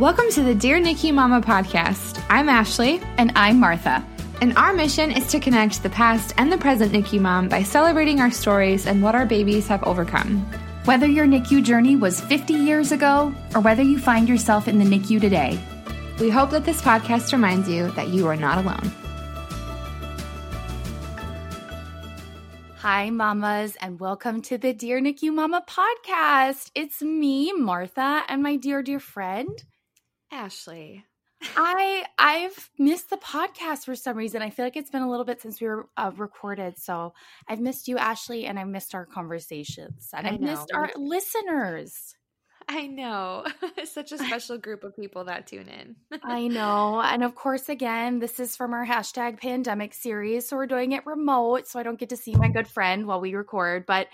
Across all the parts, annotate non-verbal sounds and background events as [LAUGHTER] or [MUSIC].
Welcome to the Dear NICU Mama podcast. I'm Ashley. And I'm Martha. And our mission is to connect the past and the present NICU mom by celebrating our stories and what our babies have overcome. Whether your NICU journey was 50 years ago or whether you find yourself in the NICU today, we hope that this podcast reminds you that you are not alone. Hi, mamas, and welcome to the Dear NICU Mama podcast. It's me, Martha, and my dear, dear friend, Ashley. I I've missed the podcast for some reason. I feel like it's been a little bit since we were uh, recorded, so I've missed you, Ashley, and I've missed our conversations, and I've missed our listeners. I know. [LAUGHS] Such a [LAUGHS] special group of people that tune in. [LAUGHS] I know. And of course, again, this is from our hashtag pandemic series. So we're doing it remote. So I don't get to see my good friend while we record. But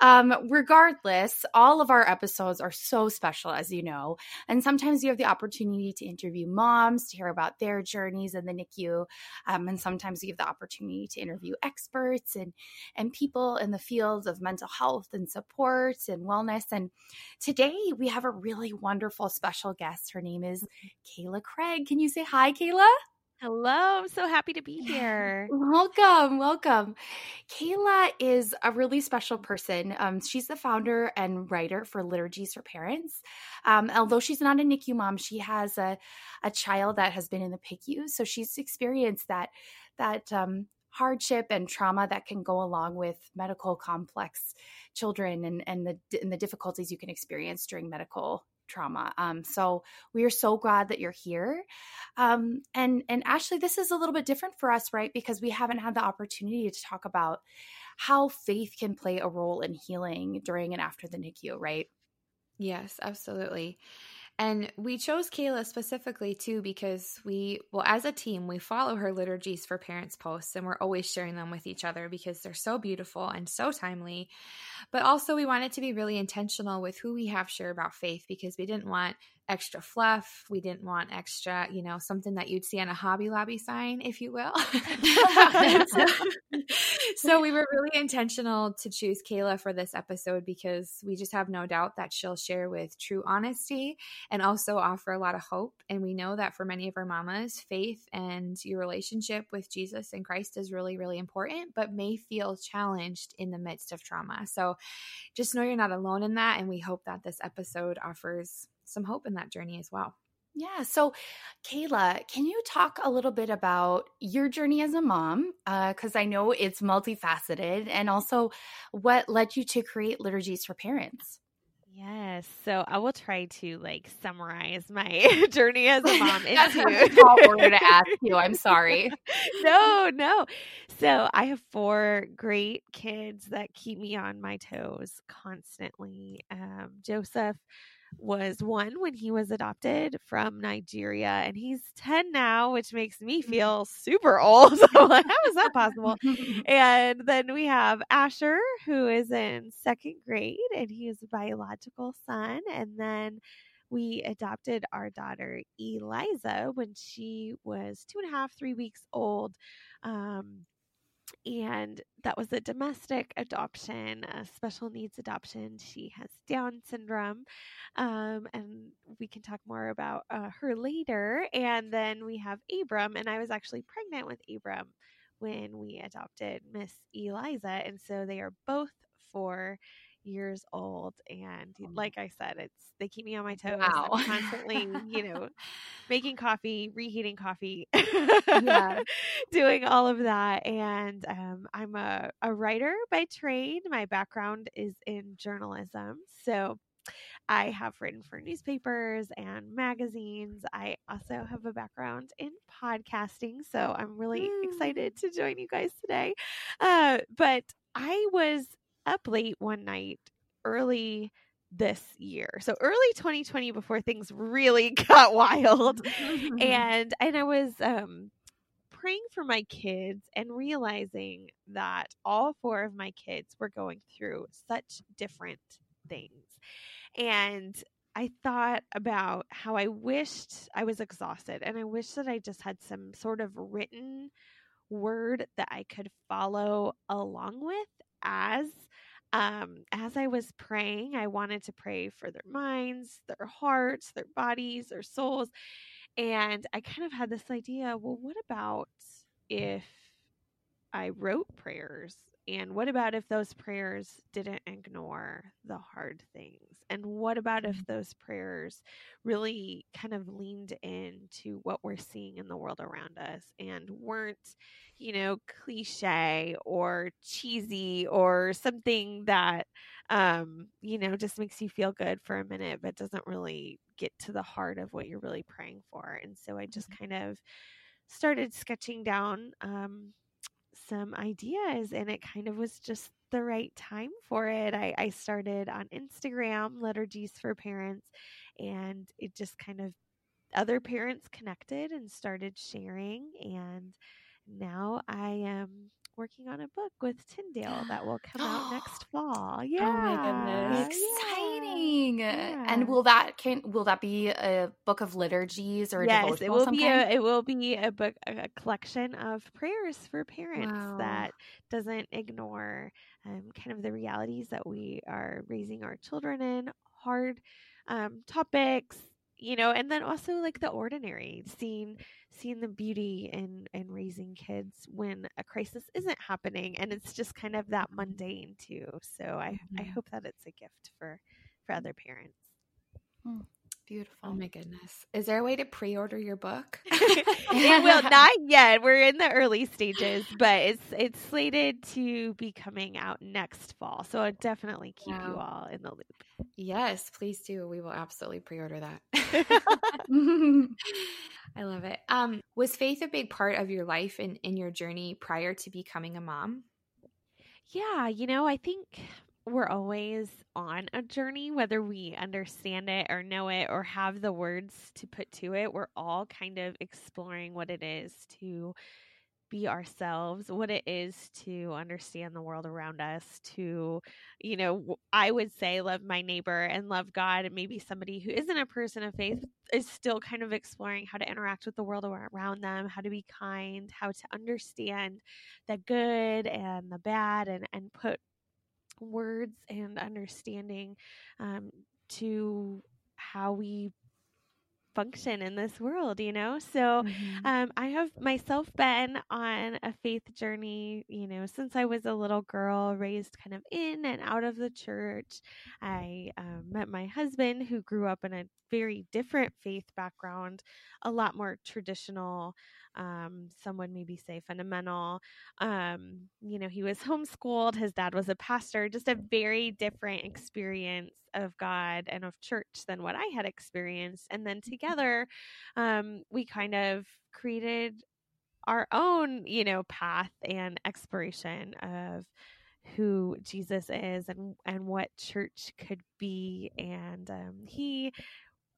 um, regardless, all of our episodes are so special, as you know. And sometimes you have the opportunity to interview moms to hear about their journeys in the NICU. Um, and sometimes you have the opportunity to interview experts and, and people in the fields of mental health and support and wellness. And today, we have a really wonderful special guest. Her name is Kayla Craig. Can you say hi, Kayla? Hello, I'm so happy to be [LAUGHS] here. welcome, welcome. Kayla is a really special person. Um, she's the founder and writer for Liturgies for Parents. Um, although she's not a NICU mom, she has a, a child that has been in the PICU, so she's experienced that that um, hardship and trauma that can go along with medical complex children and and the and the difficulties you can experience during medical trauma. Um, so we are so glad that you're here. Um, and and Ashley, this is a little bit different for us, right? Because we haven't had the opportunity to talk about how faith can play a role in healing during and after the NICU, right? Yes, absolutely. And we chose Kayla specifically too because we, well, as a team, we follow her liturgies for parents posts and we're always sharing them with each other because they're so beautiful and so timely. But also, we wanted to be really intentional with who we have share about faith because we didn't want extra fluff. We didn't want extra, you know, something that you'd see on a Hobby Lobby sign, if you will. [LAUGHS] so, we were really intentional to choose Kayla for this episode because we just have no doubt that she'll share with true honesty and also offer a lot of hope. And we know that for many of our mamas, faith and your relationship with Jesus and Christ is really, really important, but may feel challenged in the midst of trauma. So just know you're not alone in that. And we hope that this episode offers some hope in that journey as well. Yeah. So, Kayla, can you talk a little bit about your journey as a mom? Because uh, I know it's multifaceted, and also what led you to create liturgies for parents. Yes. So I will try to like summarize my [LAUGHS] journey as a mom [LAUGHS] That's into we're going to [LAUGHS] ask you. I'm sorry. no, no. So I have four great kids that keep me on my toes constantly. Um, Joseph was one when he was adopted from Nigeria, and he's 10 now, which makes me mm-hmm. feel super old. [LAUGHS] So, like, how is that possible? [LAUGHS] and then we have Asher, who is in second grade, and he is a biological son. And then we adopted our daughter Eliza when she was two and a half, three weeks old. Um, and that was a domestic adoption, a special needs adoption. She has Down syndrome, um, and we can talk more about uh, her later. And then we have Abram, and I was actually pregnant with Abram when we adopted Miss Eliza, and so they are both four years old and like i said it's they keep me on my toes wow. I'm constantly you know [LAUGHS] making coffee reheating coffee yeah. [LAUGHS] doing all of that and um, i'm a, a writer by trade my background is in journalism so I have written for newspapers and magazines. I also have a background in podcasting, so I'm really mm. excited to join you guys today. Uh, but I was up late one night early this year. So early 2020 before things really [LAUGHS] got wild. [LAUGHS] and and I was um praying for my kids and realizing that all four of my kids were going through such different things. And I thought about how I wished I was exhausted and I wish that I just had some sort of written word that I could follow along with as um, as I was praying, I wanted to pray for their minds, their hearts, their bodies, their souls. And I kind of had this idea well, what about if I wrote prayers and what about if those prayers didn't ignore the hard things? And what about if Mm-hmm. those prayers really kind of leaned into what we're seeing in the world around us and weren't, you know, cliche or cheesy or something that, um, you know, just makes you feel good for a minute, but doesn't really get to the heart of what you're really praying for? And so I just kind of started sketching down um, some ideas and it kind of was just the right time for it. I, I started on Instagram, Liturgies for Parents, and it just kind of other parents connected and started sharing. And now I am working on a book with Tyndale that will come out [GASPS] next fall. Yeah. Oh my goodness. Exciting. Yeah. And will that can will that be a book of liturgies or a yes, it will be kind? a it will be a book a collection of prayers for parents Wow. that doesn't ignore um, kind of the realities that we are raising our children in hard um, topics you know and then also like the ordinary seeing seeing the beauty in in raising kids when a crisis isn't happening and it's just kind of that mundane too so i i Mhm. hope that it's a gift for for other parents Beautiful. Oh my goodness. Is there a way to pre order your book? [LAUGHS] it will [LAUGHS] not yet. We're in the early stages, but it's it's slated to be coming out next fall. So I'll definitely keep you all in the loop. yes, please do. We will absolutely pre order that. [LAUGHS] I love it. Um, was faith a big part of your life and in your journey prior to becoming a mom? Yeah, you know, I think we're always on a journey, whether we understand it or know it or have the words to put to it. We're all kind of exploring what it is to be ourselves, what it is to understand the world around us, to, you know, I would say love my neighbor and love God. And maybe somebody who isn't a person of faith is still kind of exploring how to interact with the world around them, how to be kind, how to understand the good and the bad, and, and put words and understanding um, to how we function in this world, you know? So, Mm-hmm. um, I have myself been on a faith journey, you know, since I was a little girl, raised kind of in and out of the church. I um, met my husband, who grew up in a very different faith background, a lot more traditional. Um, some would maybe say fundamental. Um, you know, he was [LAUGHS] homeschooled. His dad was a pastor. Just a very different experience of God and of church than what I had experienced. And then together, um, we kind of created our own, you know, path and exploration of who Jesus is and and what church could be. And um, he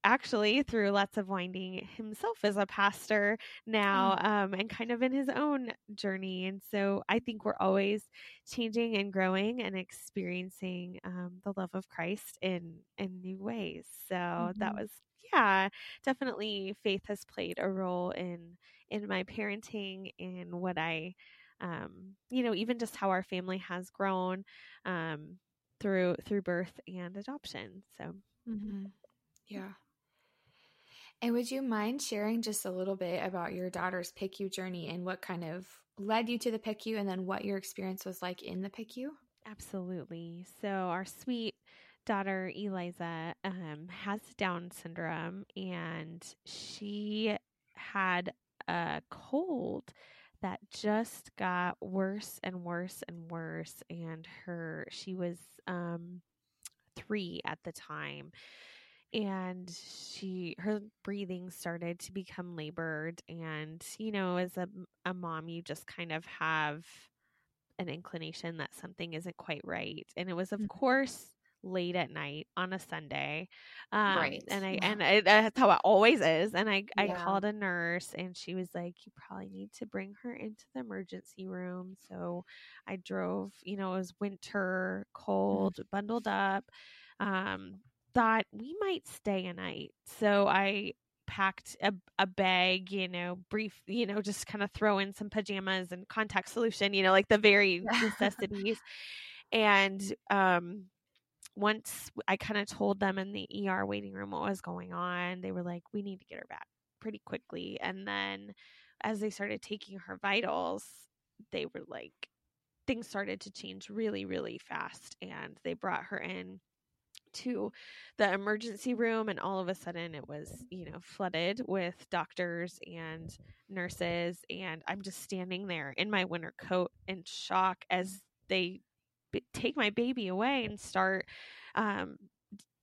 actually through lots of winding himself as a pastor now um, and kind of in his own journey and so i think we're always changing and growing and experiencing um, the love of christ in in new ways so that Mhm. was yeah definitely faith has played a role in in my parenting in what i um, you know even just how our family has grown um, through through birth and adoption so Mm-hmm. Yeah. And would you mind sharing just a little bit about your daughter's PICU journey and what kind of led you to the PICU and then what your experience was like in the PICU? Absolutely. So our sweet daughter Eliza um, has Down syndrome, and she had a cold that just got worse and worse and worse. And her, she was um, three at the time, and she her breathing started to become labored. And you know, as a a mom, you just kind of have an inclination that something isn't quite right. And it was, of Mhm. course, late at night on a Sunday. Um, Right. And I, Yeah. and I, that's how it always is. And I, I Yeah. called a nurse and she was like, you probably need to bring her into the emergency room. So I drove, you know, it was winter, cold, bundled up. Um, thought we might stay a night. So I packed a, a bag, you know, brief, you know, just kind of throw in some pajamas and contact solution, you know, like the very [LAUGHS] necessities. and um, once I kind of told them in the ER waiting room what was going on, they were like, "We need to get her back pretty quickly." And then, as they started taking her vitals, they were like, things started to change really, really fast, and they brought her in to the emergency room and all of a sudden it was you know flooded with doctors and nurses and i'm just standing there in my winter coat in shock as they b- take my baby away and start um,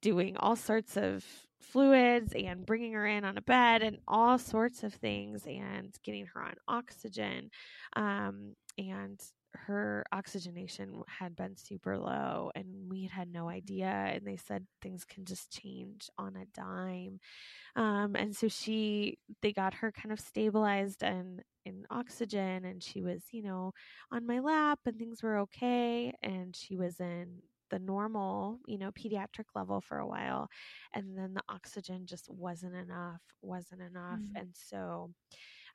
doing all sorts of fluids and bringing her in on a bed and all sorts of things and getting her on oxygen um, and her oxygenation had been super low and we had had no idea and they said things can just change on a dime um, and so she they got her kind of stabilized and in oxygen and she was you know on my lap and things were okay and she was in the normal you know pediatric level for a while and then the oxygen just wasn't enough wasn't enough mm-hmm. and so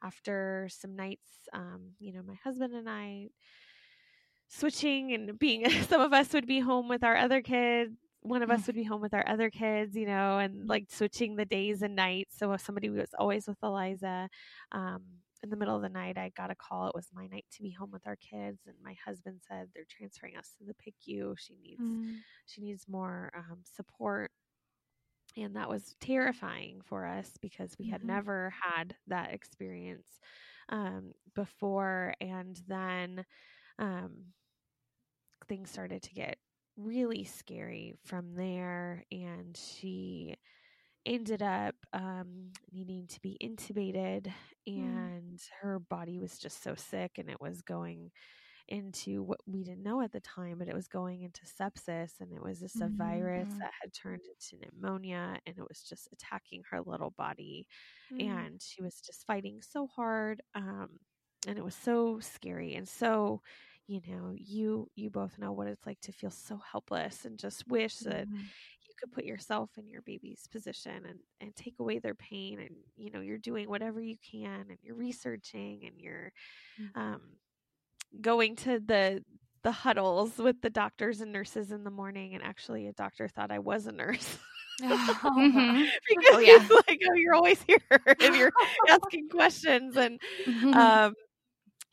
after some nights um, you know my husband and i switching and being [LAUGHS] some of us would be home with our other kids one of us mm. would be home with our other kids you know and like switching the days and nights so if somebody was always with eliza um, in the middle of the night i got a call it was my night to be home with our kids and my husband said they're transferring us to the picu she needs mm. she needs more um, support and that was terrifying for us because we had mm-hmm. never had that experience um, before and then um, things started to get really scary from there. And she ended up um, needing to be intubated, mm. and mm. her body was just so sick, and it was going into what we didn't know at the time, but it was going into sepsis, and it was just a mm-hmm. virus that had turned into pneumonia, and it was just attacking her little body, mm. and she was just fighting so hard, um, and it was so scary and so you know you you both know what it's like to feel so helpless and just wish that mm-hmm. you could put yourself in your baby's position and and take away their pain and you know you're doing whatever you can and you're researching and you're mm-hmm. um going to the the huddles with the doctors and nurses in the morning and actually a doctor thought I was a nurse. [LAUGHS] [LAUGHS] mm-hmm. because oh, yeah. like, oh, you're always here [LAUGHS] and you're asking questions and mm-hmm. um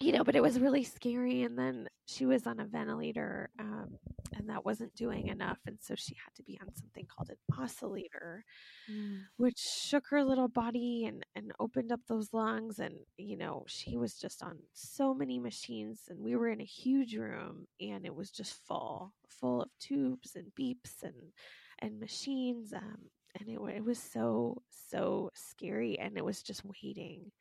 you know, but it was really scary. And then she was on a ventilator, um, and that wasn't doing enough. And so she had to be on something called an oscillator, mm. which shook her little body and, and opened up those lungs. And, you know, she was just on so many machines. And we were in a huge room, and it was just full, full of tubes and beeps and, and machines. Um, and it, it was so, so scary. And it was just waiting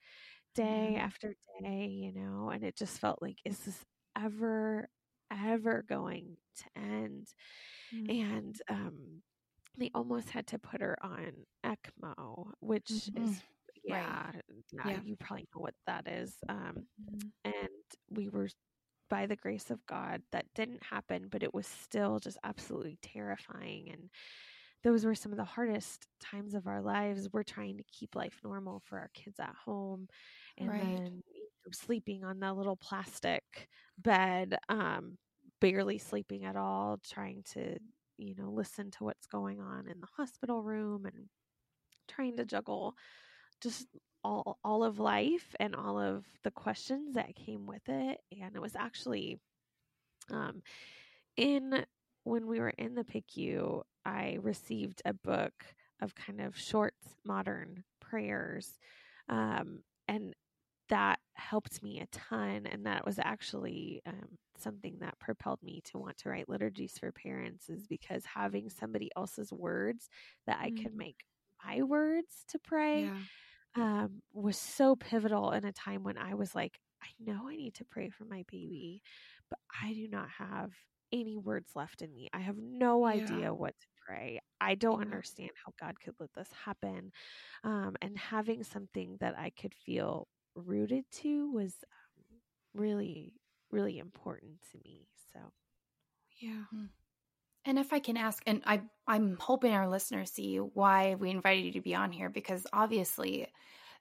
day mm-hmm. after day, you know, and it just felt like, is this ever, ever going to end? Mm-hmm. And um, they almost had to put her on ECMO, which mm-hmm. is yeah, right. yeah, you probably know what that is. Um, mm-hmm. and we were by the grace of God that didn't happen, but it was still just absolutely terrifying and those were some of the hardest times of our lives. We're trying to keep life normal for our kids at home and right. then you know, sleeping on that little plastic bed, um, barely sleeping at all, trying to, you know, listen to what's going on in the hospital room and trying to juggle just all all of life and all of the questions that came with it. And it was actually um in when we were in the PICU, I received a book of kind of short modern prayers. Um, and that helped me a ton. And that was actually um, something that propelled me to want to write liturgies for parents, is because having somebody else's words that I mm. could make my words to pray yeah. um, was so pivotal in a time when I was like, I know I need to pray for my baby, but I do not have any words left in me. I have no yeah. idea what to pray. I don't yeah. understand how God could let this happen. Um, and having something that I could feel rooted to was um, really, really important to me. So, yeah. Hmm. And if I can ask, and I, I'm hoping our listeners see why we invited you to be on here because obviously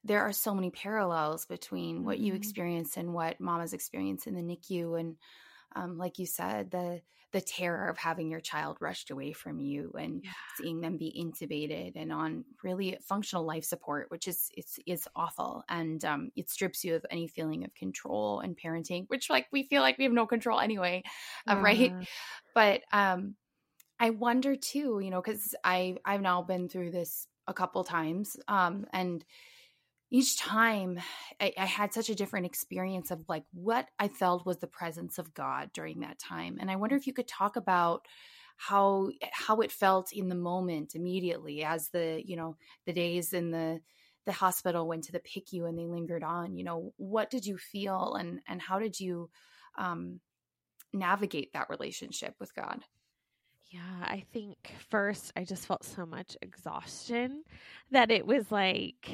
there are so many parallels between what you mm-hmm. experience and what Mama's experienced in the NICU. And um, like you said, the the terror of having your child rushed away from you and yeah. seeing them be intubated and on really functional life support which is it's is awful. And um, it strips you of any feeling of control and parenting which like we feel like we have no control anyway uh, right? [LAUGHS] But um i wonder too you know because i i've now been through this a couple times um and each time I, I, had such a different experience of like what I felt was the presence of God during that time. And I wonder if you could talk about how how it felt in the moment immediately as the you know the days in the the hospital went to the PICU and they lingered on you know what did you feel and and how did you um navigate that relationship with god yeah, I think first I just felt so much exhaustion that it was like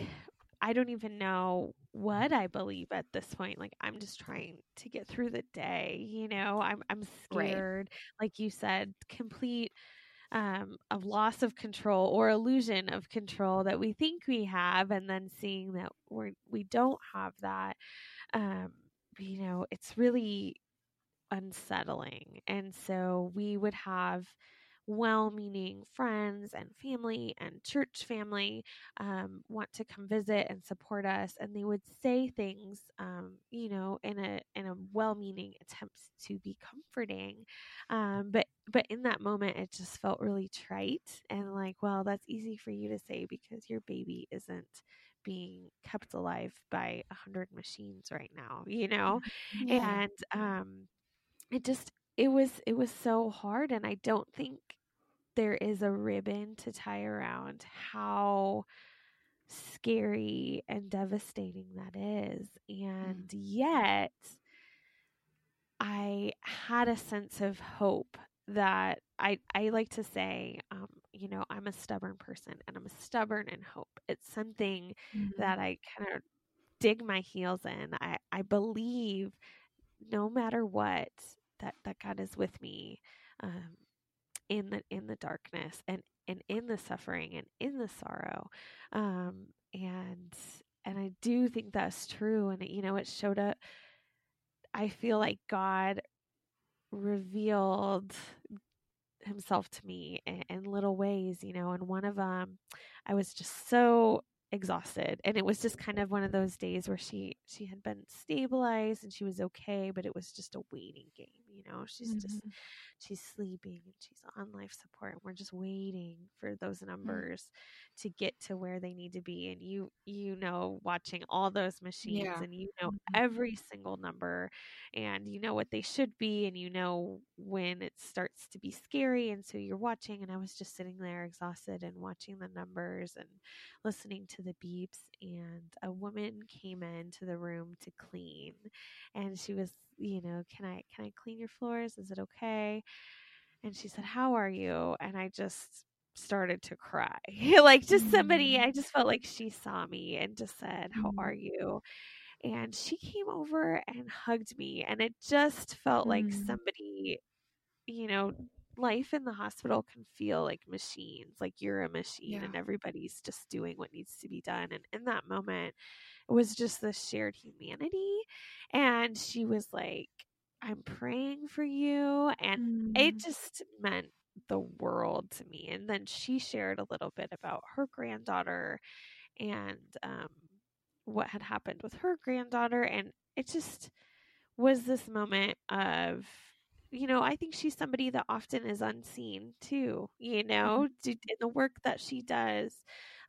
I don't even know what I believe at this point. Like I'm just trying to get through the day, you know. I'm I'm scared, right. like you said, complete um of loss of control or illusion of control that we think we have and then seeing that we're we don't have that um you know it's really unsettling and so we would have well meaning friends and family and church family um, want to come visit and support us and they would say things um, you know in a in a well meaning attempt to be comforting um, but but in that moment it just felt really trite and like well that's easy for you to say because your baby isn't being kept alive by a hundred machines right now you know [LAUGHS] yeah. and um it just it was it was so hard and i don't think there is a ribbon to tie around how scary and devastating that is and mm. yet i had a sense of hope that i i like to say um, you know i'm a stubborn person and i'm stubborn in hope it's something mm-hmm. that i kind of dig my heels in i i believe no matter what that that God is with me um, in the in the darkness and and in the suffering and in the sorrow um, and and I do think that's true and you know it showed up I feel like God revealed himself to me in, in little ways you know and one of them I was just so exhausted and it was just kind of one of those days where she she had been stabilized and she was okay but it was just a waiting game you know she's mm-hmm. just she's sleeping and she's on life support and we're just waiting for those mm. numbers mm-hmm. to get to where they need to be and you you know watching all those machines yeah. and you know mm-hmm. every single number and you know what they should be and you know when it starts to be scary and so you're watching and I was just sitting there exhausted and watching the numbers and listening to the beeps and a woman came into the room to clean and she was you know can i can i clean your floors is it okay and she said how are you and i just started to cry [LAUGHS] like just somebody mm. i just felt like she saw me and just said how are mm. you and she came over and hugged me and it just felt like mm. somebody you know life in the hospital can feel like machines like you're a machine yeah. and everybody's just doing what needs to be done and in that moment was just the shared humanity and she was like i'm praying for you and mm. it just meant the world to me and then she shared a little bit about her granddaughter and um, what had happened with her granddaughter and it just was this moment of you know, I think she's somebody that often is unseen too, you know, mm-hmm. in the work that she does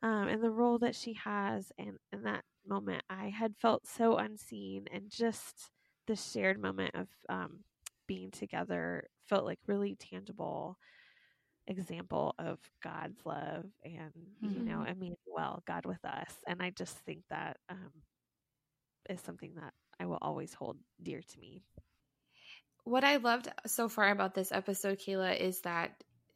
um, and the role that she has. And in that moment, I had felt so unseen and just the shared moment of um, being together felt like really tangible example of God's love and, mm-hmm. you know, mm-hmm. Emmanuel, God with us. And I just think that um, is something that I will always hold dear to me what I loved so far about this episode, Kayla, is that,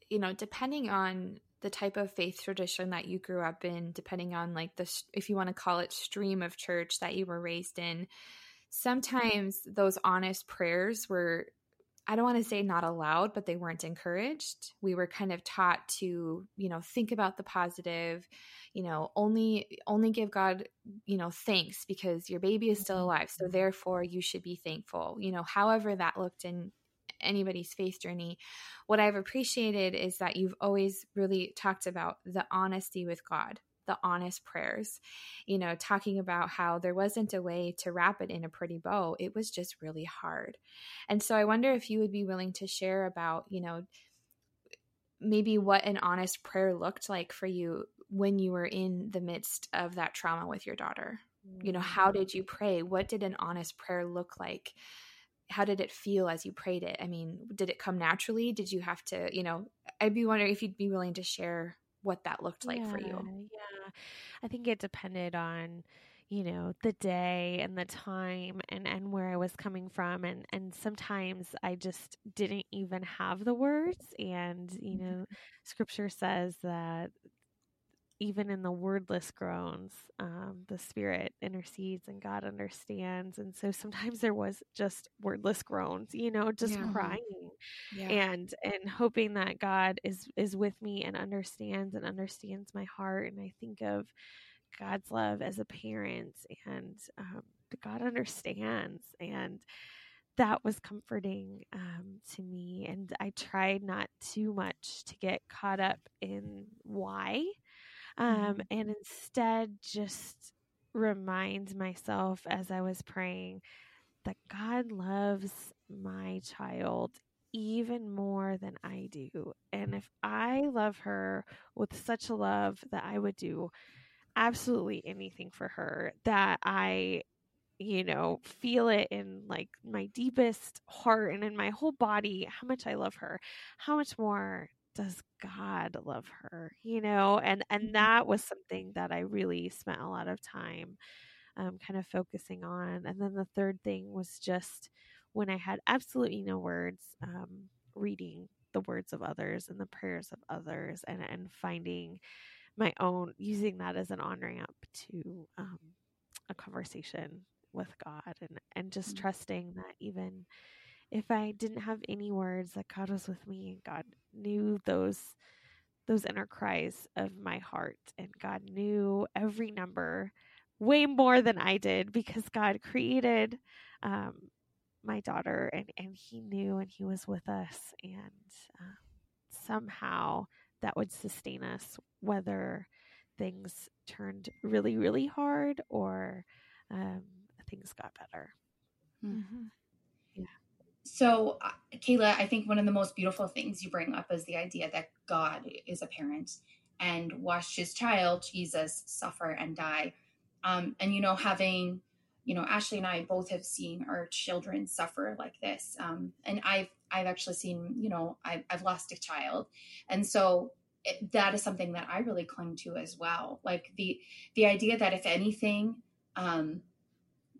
you know, depending on the type of faith tradition that you grew up in, depending on like the, if you want to call it stream of church that you were raised in, sometimes those honest prayers were I don't want to say not allowed, but they weren't encouraged. We were kind of taught to, you know, think about the positive, you know, only only give God, you know, thanks because your baby is still alive. So mm-hmm. therefore you should be thankful. You know, however that looked in anybody's faith journey, what I've appreciated is that you've always really talked about the honesty with God, the honest prayers, you know, talking about how there wasn't a way to wrap it in a pretty bow. It was just really hard. And so I wonder if you would be willing to share about, you know, maybe what an honest prayer looked like for you when you were in the midst of that trauma with your daughter. You know, how mm. did you pray? What did an honest prayer look like? How did it feel as you prayed it? I mean, did it come naturally? Did you have to, you know, I'd be wondering if you'd be willing to share what that looked like yeah, for you. Yeah. I think it depended on you know the day and the time and and where i was coming from and and sometimes i just didn't even have the words and you know mm-hmm. scripture says that even in the wordless groans, um, the Spirit intercedes and God understands. And so sometimes there was just wordless groans, you know, just yeah. crying yeah. and and hoping that God is is with me and understands and understands my heart. And I think of God's love as a parent, and um, God understands and that was comforting um, to me. And I tried not too much to get caught up in why um, mm-hmm. and instead just remind myself as I was praying that God loves my child even more than I do. And if I love her with such a love that I would do absolutely anything for her, that I, you know, feel it in like my deepest heart and in my whole body, how much I love her, how much more does God love her? You know, and and mm-hmm. that was something that I really spent a lot of time um, kind of focusing on. And then the third thing was just when I had absolutely no words, um, reading the words of others and the prayers of others, and and finding my own, using that as an on ramp to um, a conversation with God, and and just mm-hmm. trusting that even if I didn't have any words, that God was with me and God knew those those inner cries of my heart and God knew every number way more than I did because God created um, my daughter and, and he knew and he was with us and uh, somehow that would sustain us whether things turned really really hard or um, things got better mm-hmm. So, uh, Kayla, I think one of the most beautiful things you bring up is the idea that God is a parent and watched his child, Jesus, suffer and die. Um, and, you know, having, you know, Ashley and I both have seen our children suffer like this. Um, and I've, I've actually seen, you know, I've, I've lost a child. And so it, that is something that I really cling to as well. Like the, the idea that if anything, um,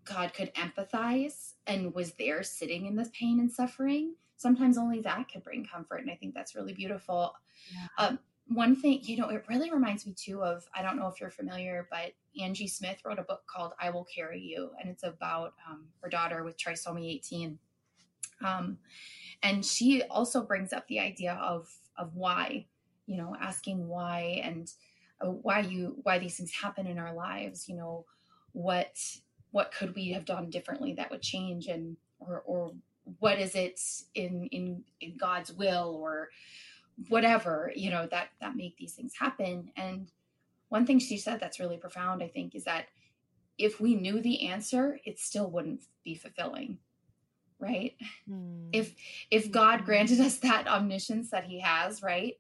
God could empathize and was there sitting in this pain and suffering, sometimes only that could bring comfort. And I think that's really beautiful. Yeah. Um, one thing, you know, it really reminds me too of I don't know if you're familiar, but Angie Smith wrote a book called I Will Carry You, and it's about um, her daughter with trisomy 18. Um, and she also brings up the idea of of why, you know, asking why and uh, why you why these things happen in our lives. You know, what what could we have done differently that would change and or or what is it in in in God's will or whatever you know that that make these things happen and one thing she said that's really profound i think is that if we knew the answer it still wouldn't be fulfilling right mm. if if god hmm. granted us that omniscience that he has right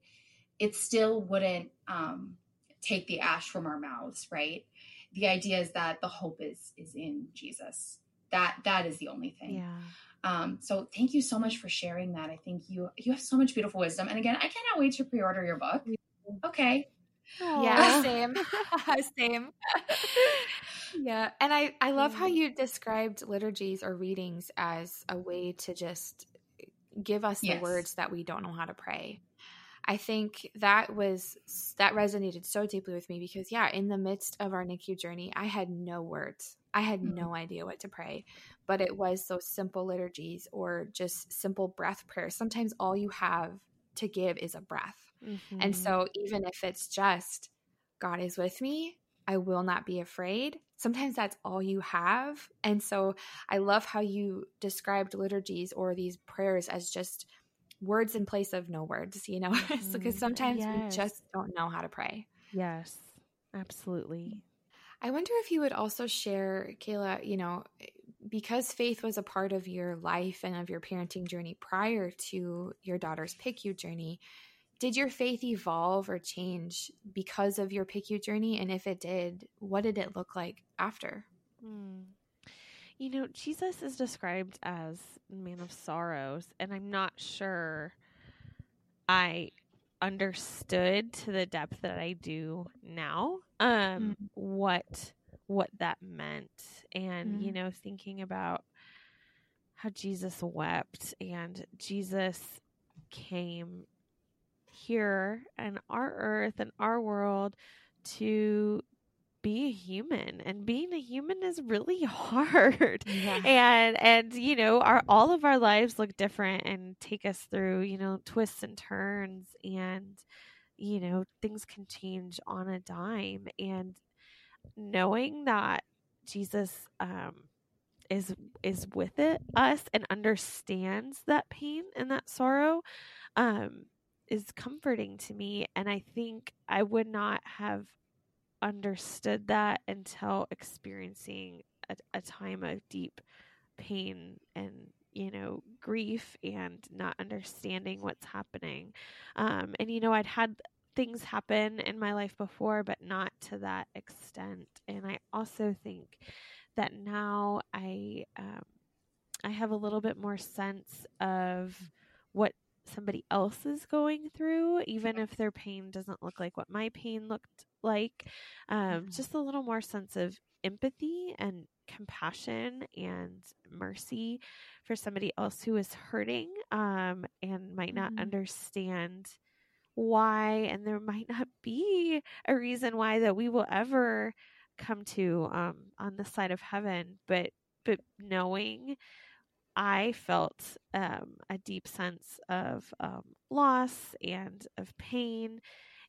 it still wouldn't um take the ash from our mouths right the idea is that the hope is is in Jesus. That that is the only thing. Yeah. Um, so thank you so much for sharing that. I think you you have so much beautiful wisdom. And again, I cannot wait to pre-order your book. Okay. Aww. Yeah, [LAUGHS] same. [LAUGHS] same. [LAUGHS] yeah. And I I love how you described liturgies or readings as a way to just give us the words that we don't know how to pray. I think that was that resonated so deeply with me because yeah, in the midst of our NICU journey, I had no words. I had mm-hmm. no idea what to pray, but it was those simple liturgies or just simple breath prayers. Sometimes all you have to give is a breath. Mm-hmm. And so even if it's just God is with me, I will not be afraid. Sometimes that's all you have. And so I love how you described liturgies or these prayers as just words in place of no words, you know, [LAUGHS] because mm-hmm. sometimes yes. we just don't know how to pray. Yes, absolutely. I wonder if you would also share, Kayla, you know, because faith was a part of your life and of your parenting journey prior to your daughter's PICU journey, did your faith evolve or change because of your PICU journey? And if it did, what did it look like after? Hmm. You know, Jesus is described as man of sorrows, and I'm not sure I understood to the depth that I do now um mm. what what that meant and mm. you know thinking about how Jesus wept and Jesus came here in our earth and our world to be a human and being a human is really [LAUGHS] hard. Yeah. and and you know our all of our lives look different and take us through you know twists and turns and you know things can change on a dime. And knowing that jesus um is is with it us and understands that pain and that sorrow um is comforting to me. And i think i would not have understood that until experiencing a, a time of deep pain and you know grief and not understanding what's happening. Um, and you know i'd had things happen in my life before but not to that extent. And i also think that now i um, i have a little bit more sense of what somebody else is going through even if their pain doesn't look like what my pain looked like um, mm-hmm. just a little more sense of empathy and compassion and mercy for somebody else who is hurting um, and might not mm-hmm. understand why and there might not be a reason why that we will ever come to um, on the side of heaven but but knowing I felt um, a deep sense of um, loss and of pain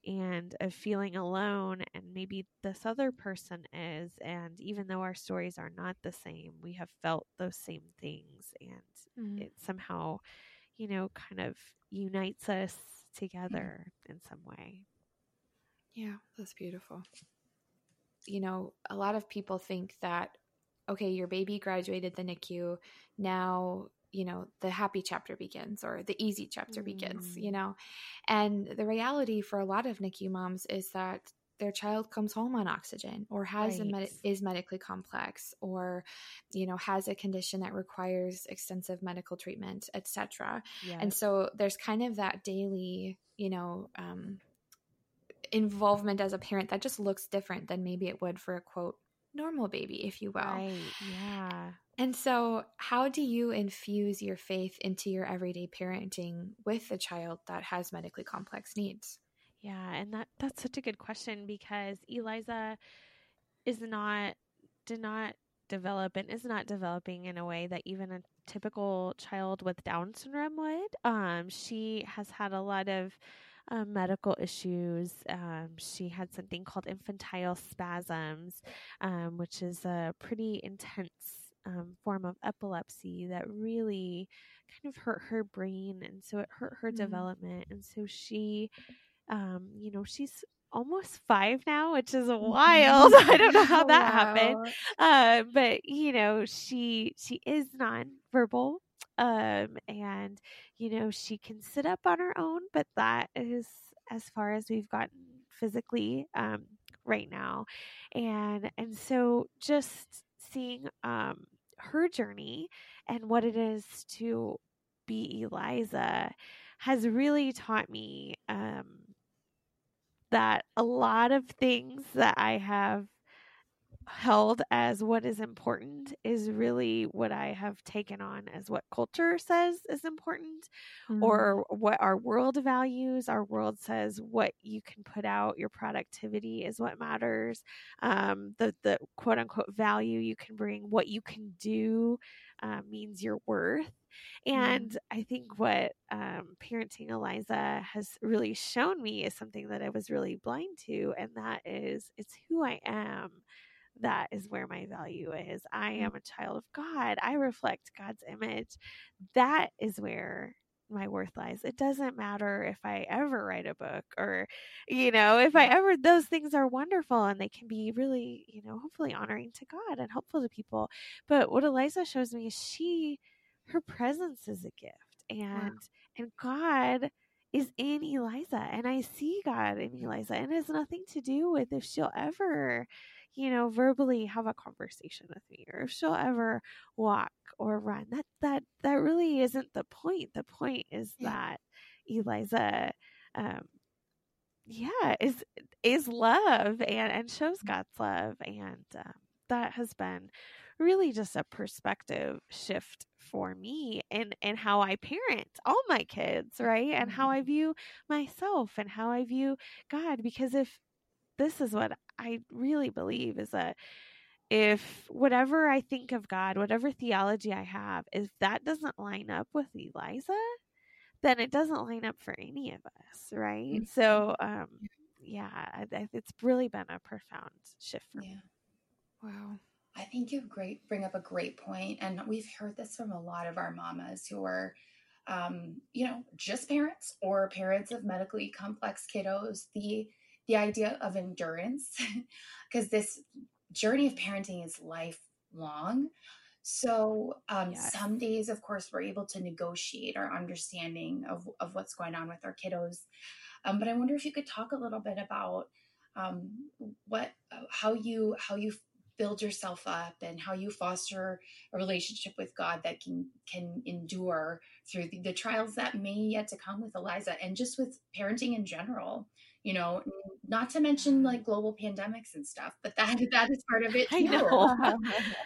and of feeling alone and maybe this other person is and even though our stories are not the same we have felt those same things and mm. it somehow you know kind of unites us together mm. in some way yeah that's beautiful you know a lot of people think that okay your baby graduated the nicu now you know the happy chapter begins or the easy chapter mm. begins you know and the reality for a lot of nicu moms is that their child comes home on oxygen or has right. a med- is medically complex or you know has a condition that requires extensive medical treatment etc yes. and so there's kind of that daily you know um, involvement as a parent that just looks different than maybe it would for a quote normal baby if you will right yeah and so, how do you infuse your faith into your everyday parenting with a child that has medically complex needs? Yeah, and that that's such a good question because Eliza is not did not develop and is not developing in a way that even a typical child with Down syndrome would. Um, she has had a lot of um, medical issues. Um, she had something called infantile spasms, um, which is a pretty intense um, form of epilepsy that really kind of hurt her brain. And so it hurt her mm-hmm. development. And so she, um, you know, she's almost five now, which is [LAUGHS] wild. [LAUGHS] I don't know how that wow. happened. Uh, but you know, she she is nonverbal. Um, and you know, she can sit up on her own, but that is as far as we've gotten physically um right now. And and so just seeing um her journey and what it is to be Eliza has really taught me um, that a lot of things that I have held as what is important is really what I have taken on as what culture says is important mm-hmm. or what our world values. Our world says what you can put out, your productivity is what matters. Um, the, the quote unquote value you can bring, what you can do uh, means your worth. Mm-hmm. And. I think what um, parenting Eliza has really shown me is something that I was really blind to, and that is it's who I am that is where my value is. I mm. am a child of God. I reflect God's image. That is where my worth lies. It doesn't matter if I ever write a book or, you know, if I ever, those things are wonderful and they can be really, you know, hopefully honoring to God and helpful to people. But what Eliza shows me is she, her presence is a gift and, wow. and God is in Eliza and I see God in Eliza and it has nothing to do with if she'll ever you know, verbally have a conversation with me or if she'll ever walk or run. That that that really isn't the point. The point is that Eliza um yeah, is is love and and shows mm. God's love and um, that has been really just a perspective shift for me and and how I parent all my kids, right? And how I mm-hmm. view myself and how I view God because if this is what I really believe is that if whatever I think of God, whatever theology I have, if that doesn't line up with Eliza, then it doesn't line up for any of us, right? Mm-hmm. So, um, yeah, I, it's really been a profound shift for yeah. me. Wow. I think you great bring up a great point, and we've heard this from a lot of our mamas who are, um, you know, just parents or parents of medically complex kiddos. The the idea of endurance, [LAUGHS] because this journey of parenting is lifelong. So um, yes. some days, of course, we're able to negotiate our understanding of, of what's going on with our kiddos. Um, but I wonder if you could talk a little bit about um, what, how you, how you build yourself up and how you foster a relationship with God that can can endure through the, the trials that may yet to come with Eliza and just with parenting in general you know not to mention like global pandemics and stuff but that [LAUGHS] that is part of it too. I know.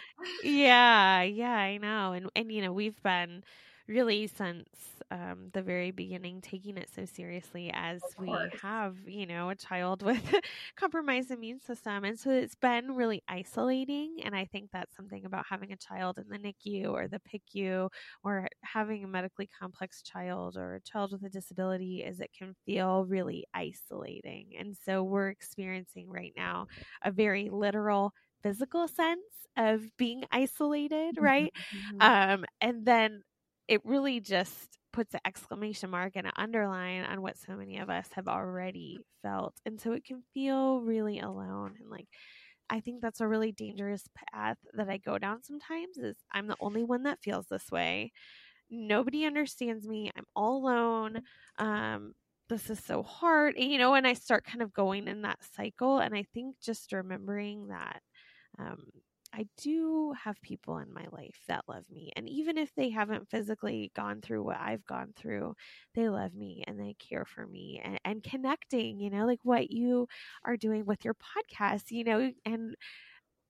[LAUGHS] yeah yeah i know and and you know we've been really since um, the very beginning taking it so seriously as we have, you know, a child with [LAUGHS] compromised immune system. And so it's been really isolating. And I think that's something about having a child in the NICU or the PICU or having a medically complex child or a child with a disability is it can feel really isolating. And so we're experiencing right now a very literal physical sense of being isolated, right? Mm-hmm. Um, and then it really just puts an exclamation mark and an underline on what so many of us have already felt. And so it can feel really alone and like I think that's a really dangerous path that I go down sometimes is I'm the only one that feels this way. Nobody understands me. I'm all alone. Um this is so hard. And, you know, and I start kind of going in that cycle and I think just remembering that um I do have people in my life that love me. And even if they haven't physically gone through what I've gone through, they love me and they care for me and, and connecting, you know, like what you are doing with your podcast, you know, and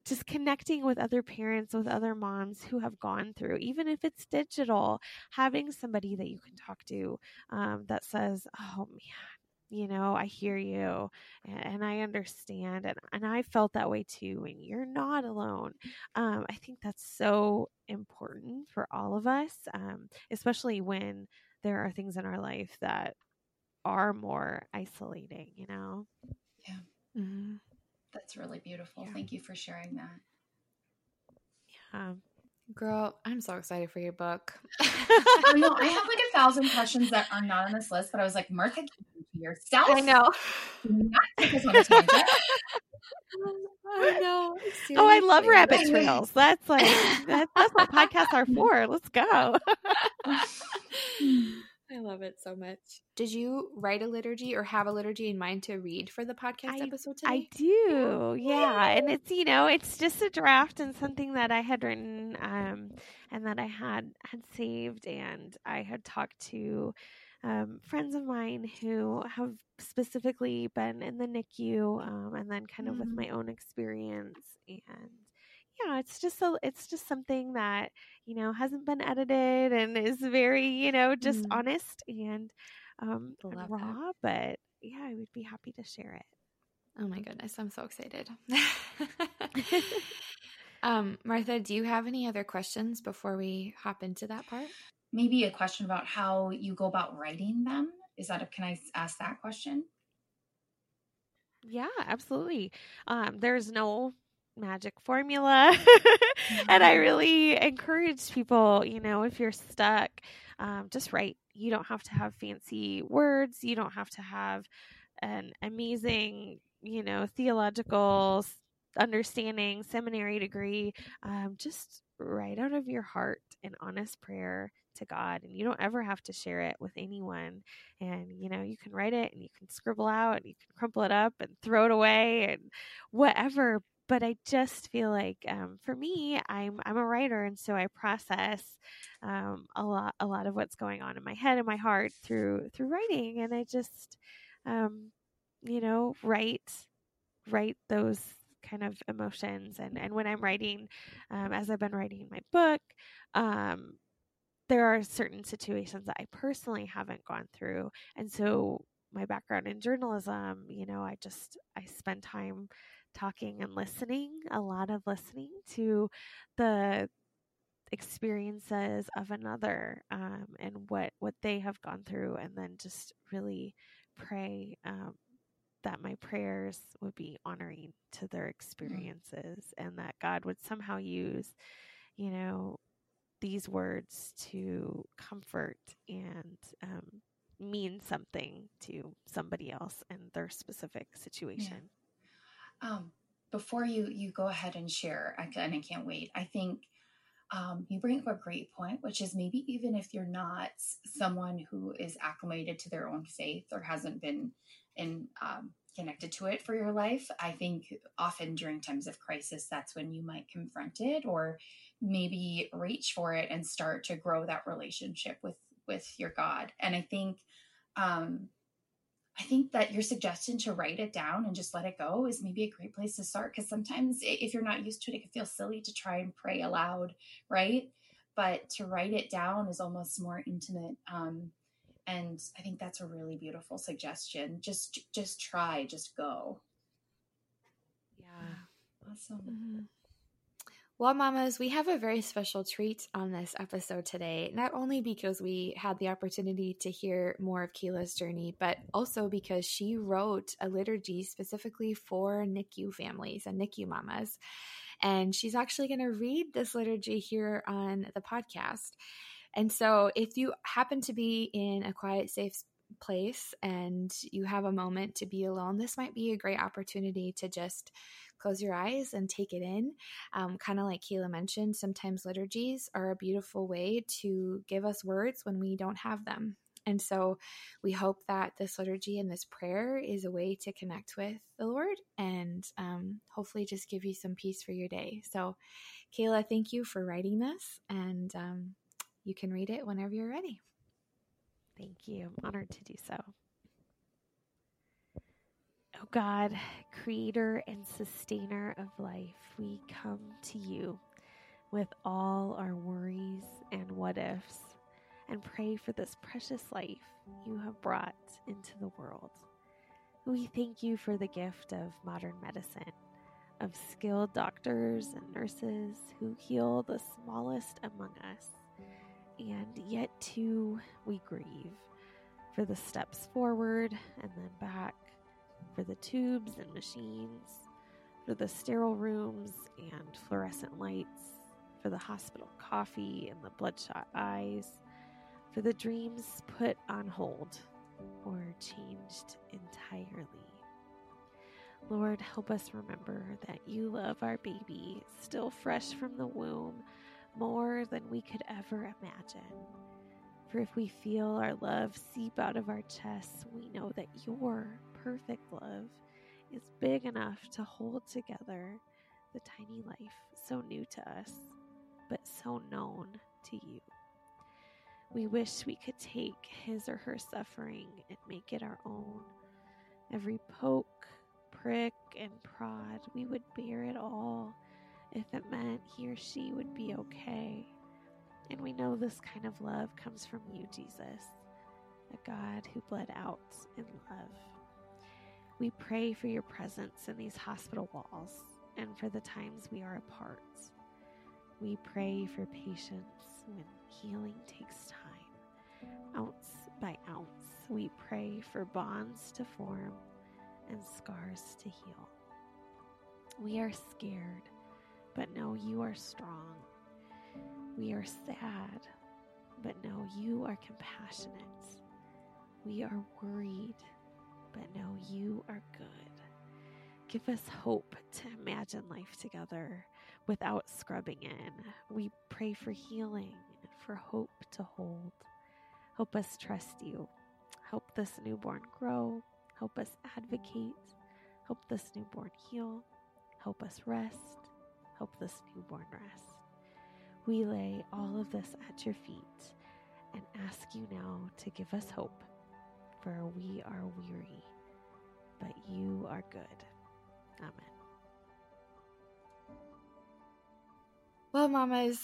just connecting with other parents, with other moms who have gone through, even if it's digital, having somebody that you can talk to um, that says, oh man, you know i hear you and, and, i understand and, and i felt that way too and you're not alone um, i think that's so important for all of us um, especially when there are things in our life that are more isolating you know yeah mm-hmm. that's really beautiful yeah. thank you for sharing that yeah Girl, I'm so excited for your book. [LAUGHS] I know. I have like a [LAUGHS] thousand questions that are not on this list, but I was like, Martha, yourself. I know. I know. Seriously. Oh, I love rabbit trails. That's like that, that's what podcasts are [LAUGHS] for. Let's go. [LAUGHS] I love it so much. Did you write a liturgy or have a liturgy in mind to read for the podcast I, episode today? I do, yeah. And it's you know it's just a draft and something that I had written um, and that I had had saved and I had talked to um, friends of mine who have specifically been in the NICU, um, and then kind of mm-hmm. with my own experience and yeah, it's just so it's just something that you know hasn't been edited and is very you know just mm. honest and um and raw. That. But yeah, I would be happy to share it. Oh my goodness, I'm so excited. [LAUGHS] [LAUGHS] um, Martha, do you have any other questions before we hop into that part? Maybe a question about how you go about writing them. Is that a, can I ask that question? Yeah, absolutely. Um, there's no magic formula. [LAUGHS] and I mm-hmm. really encourage people, you know, if you're stuck, um, just write. You don't have to have fancy words. You don't have to have an amazing, you know, theological understanding, seminary degree. Um, just write out of your heart an honest prayer to God and you don't ever have to share it with anyone. And you know, you can write it and you can scribble out and you can crumple it up and throw it away and whatever, but I just feel like um, for me, I'm I'm a writer, and so I process um, a lot a lot of what's going on in my head and my heart through through writing, and I just um, you know write write those kind of emotions, and and when I'm writing, um, as I've been writing my book. Um, there are certain situations that I personally haven't gone through, and so my background in journalism, you know, I just I spend time talking and listening, a lot of listening to the experiences of another um, and what what they have gone through, and then just really pray um, that my prayers would be honoring to their mm. experiences, and that God would somehow use, you know, these words to comfort and um, mean something to somebody else in their specific situation. Yeah. Um, before you you go ahead and share, I can, and I can't wait. I think um, you bring up a great point, which is maybe even if you're not someone who is acclimated to their own faith or hasn't been in um, connected to it for your life, I think often during times of crisis, that's when you might confront it or maybe reach for it and start to grow that relationship with with your God. And I think um, I think that your suggestion to write it down and just let it go is maybe a great place to start because sometimes if you're not used to it, it can feel silly to try and pray aloud, right? But to write it down is almost more intimate. Um, and I think that's a really beautiful suggestion. Just just try, just go. Yeah. Awesome. Mm-hmm. Well, mamas, we have a very special treat on this episode today, not only because we had the opportunity to hear more of Kayla's journey, but also because she wrote a liturgy specifically for NICU families and NICU mamas. And she's actually going to read this liturgy here on the podcast. And so, if you happen to be in a quiet, safe place and you have a moment to be alone, this might be a great opportunity to just close your eyes and take it in. Um, kind of like Kayla mentioned, sometimes liturgies are a beautiful way to give us words when we don't have them. And so we hope that this liturgy and this prayer is a way to connect with the Lord and um, hopefully just give you some peace for your day. So, Kayla, thank you for writing this, and um, you can read it whenever you're ready. Thank you. I'm honored to do so. Oh God, creator and sustainer of life, we come to you with all our worries and what ifs and pray for this precious life you have brought into the world. We thank you for the gift of modern medicine, of skilled doctors and nurses who heal the smallest among us. And yet, too, we grieve for the steps forward and then back for the tubes and machines, for the sterile rooms and fluorescent lights, for the hospital coffee and the bloodshot eyes, for the dreams put on hold or changed entirely. Lord, help us remember that you love our baby, still fresh from the womb, more than we could ever imagine. For if we feel our love seep out of our chests, we know that your perfect love is big enough to hold together the tiny life so new to us, but so known to you. We wish we could take his or her suffering and make it our own. Every poke, prick, and prod, we would bear it all if it meant he or she would be okay. And we know this kind of love comes from you, Jesus, a God who bled out in love. We pray for your presence in these hospital walls and for the times we are apart. We pray for patience when healing takes time. Ounce by ounce, we pray for bonds to form and scars to heal. We are scared, but know you are strong. We are sad, but know you are compassionate. We are worried, but know you are good. Give us hope to imagine life together without scrubbing in. We pray for healing and for hope to hold. Help us trust you. Help this newborn grow. Help us advocate. Help this newborn heal. Help us rest. Help this newborn rest. We lay all of this at your feet and ask you now to give us hope, for we are weary, but you are good. Amen. Well, mamas,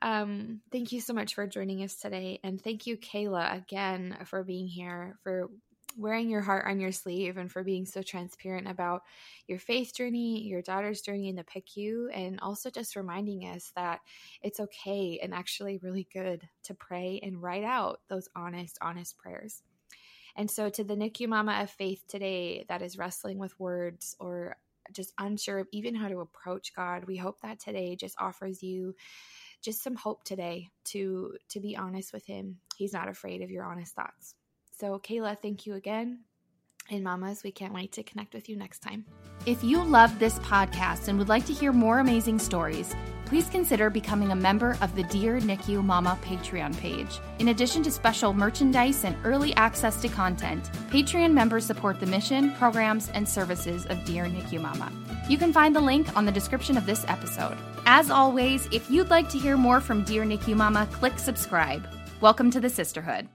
um, thank you so much for joining us today. And thank you, Kayla, again for being here, for wearing your heart on your sleeve, and for being so transparent about your faith journey, your daughter's journey in the PICU, and also just reminding us that it's okay and actually really good to pray and write out those honest, honest prayers. And so, to the NICU mama of faith today that is wrestling with words or just unsure of even how to approach God, we hope that today just offers you just some hope today to to be honest with him. He's not afraid of your honest thoughts. So Kayla, thank you again. And mamas, we can't wait to connect with you next time. If you love this podcast and would like to hear more amazing stories, please consider becoming a member of the Dear NICU Mama Patreon page. In addition to special merchandise and early access to content, Patreon members support the mission, programs, and services of Dear NICU Mama. You can find the link on the description of this episode. As always, if you'd like to hear more from Dear NICU Mama, click subscribe. Welcome to the sisterhood.